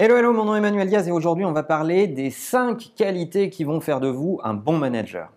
Hello, hello, mon nom est Emmanuel Diaz et aujourd'hui on va parler des 5 qualités qui vont faire de vous un bon manager.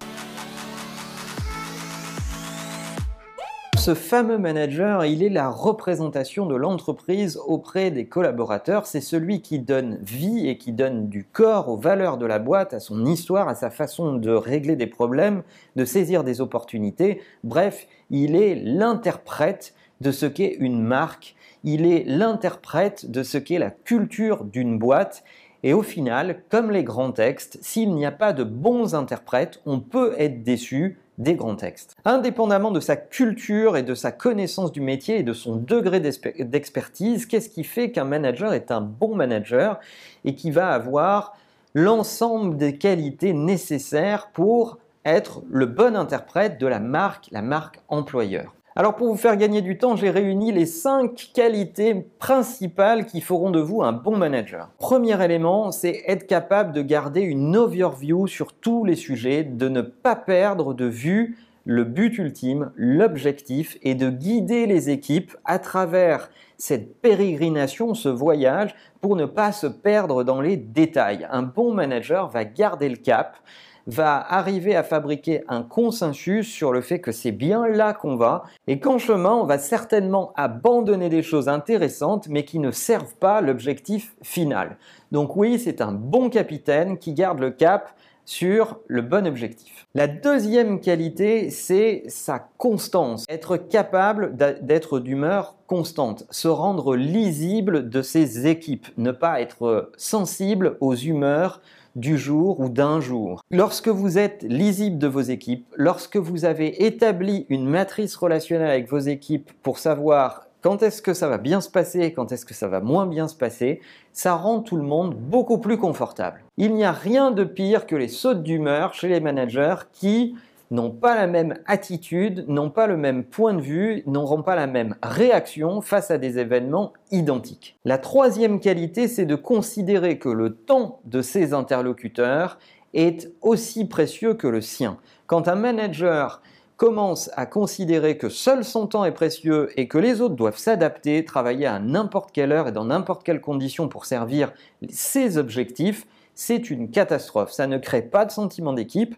Ce fameux manager, il est la représentation de l'entreprise auprès des collaborateurs. C'est celui qui donne vie et qui donne du corps aux valeurs de la boîte, à son histoire, à sa façon de régler des problèmes, de saisir des opportunités. Bref, il est l'interprète de ce qu'est une marque il est l'interprète de ce qu'est la culture d'une boîte. Et au final, comme les grands textes, s'il n'y a pas de bons interprètes, on peut être déçu des grands textes. Indépendamment de sa culture et de sa connaissance du métier et de son degré d'expertise, qu'est-ce qui fait qu'un manager est un bon manager et qui va avoir l'ensemble des qualités nécessaires pour être le bon interprète de la marque, la marque employeur? Alors pour vous faire gagner du temps, j'ai réuni les 5 qualités principales qui feront de vous un bon manager. Premier élément, c'est être capable de garder une overview sur tous les sujets, de ne pas perdre de vue le but ultime, l'objectif, et de guider les équipes à travers cette pérégrination, ce voyage, pour ne pas se perdre dans les détails. Un bon manager va garder le cap, va arriver à fabriquer un consensus sur le fait que c'est bien là qu'on va et qu'en chemin, on va certainement abandonner des choses intéressantes mais qui ne servent pas l'objectif final. Donc oui, c'est un bon capitaine qui garde le cap sur le bon objectif. La deuxième qualité, c'est sa constance. Être capable d'être d'humeur constante, se rendre lisible de ses équipes, ne pas être sensible aux humeurs du jour ou d'un jour. Lorsque vous êtes lisible de vos équipes, lorsque vous avez établi une matrice relationnelle avec vos équipes pour savoir quand est-ce que ça va bien se passer, quand est-ce que ça va moins bien se passer, ça rend tout le monde beaucoup plus confortable. Il n'y a rien de pire que les sautes d'humeur chez les managers qui n'ont pas la même attitude, n'ont pas le même point de vue, n'auront pas la même réaction face à des événements identiques. La troisième qualité, c'est de considérer que le temps de ses interlocuteurs est aussi précieux que le sien. Quand un manager commence à considérer que seul son temps est précieux et que les autres doivent s'adapter, travailler à n'importe quelle heure et dans n'importe quelle condition pour servir ses objectifs, c'est une catastrophe. Ça ne crée pas de sentiment d'équipe.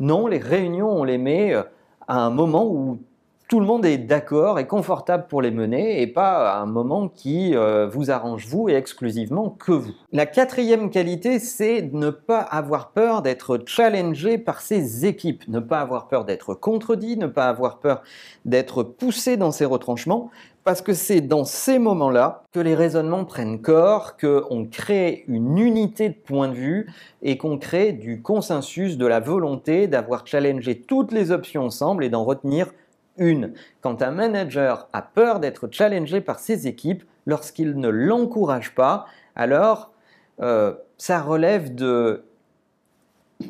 Non, les réunions, on les met euh, à un moment où tout le monde est d'accord et confortable pour les mener et pas à un moment qui euh, vous arrange vous et exclusivement que vous. La quatrième qualité, c'est ne pas avoir peur d'être challengé par ses équipes, ne pas avoir peur d'être contredit, ne pas avoir peur d'être poussé dans ses retranchements, parce que c'est dans ces moments-là que les raisonnements prennent corps, qu'on crée une unité de point de vue et qu'on crée du consensus, de la volonté d'avoir challengé toutes les options ensemble et d'en retenir une. Quand un manager a peur d'être challengé par ses équipes, lorsqu'il ne l'encourage pas, alors euh, ça relève de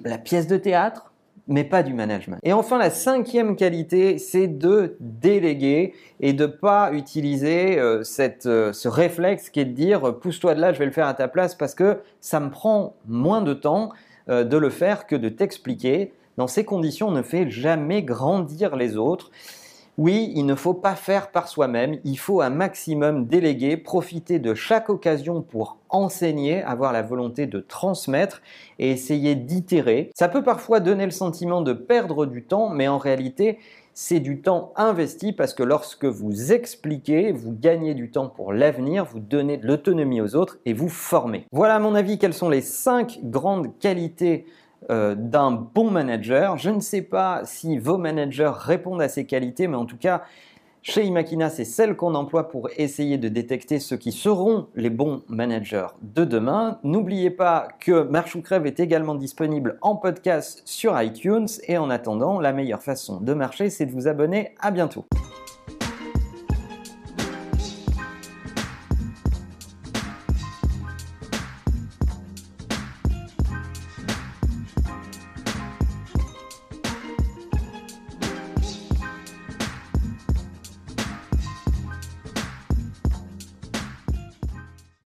la pièce de théâtre, mais pas du management. Et enfin, la cinquième qualité, c'est de déléguer et de pas utiliser euh, cette, euh, ce réflexe qui est de dire pousse-toi de là, je vais le faire à ta place parce que ça me prend moins de temps de le faire que de t'expliquer. Dans ces conditions, on ne fait jamais grandir les autres. Oui, il ne faut pas faire par soi-même, il faut un maximum déléguer, profiter de chaque occasion pour enseigner, avoir la volonté de transmettre et essayer d'itérer. Ça peut parfois donner le sentiment de perdre du temps, mais en réalité, c'est du temps investi parce que lorsque vous expliquez, vous gagnez du temps pour l'avenir, vous donnez de l'autonomie aux autres et vous formez. Voilà à mon avis quelles sont les cinq grandes qualités euh, d'un bon manager. Je ne sais pas si vos managers répondent à ces qualités, mais en tout cas, chez Imakina, c'est celle qu'on emploie pour essayer de détecter ceux qui seront les bons managers de demain. N'oubliez pas que Marche ou Crève est également disponible en podcast sur iTunes. Et en attendant, la meilleure façon de marcher, c'est de vous abonner. À bientôt.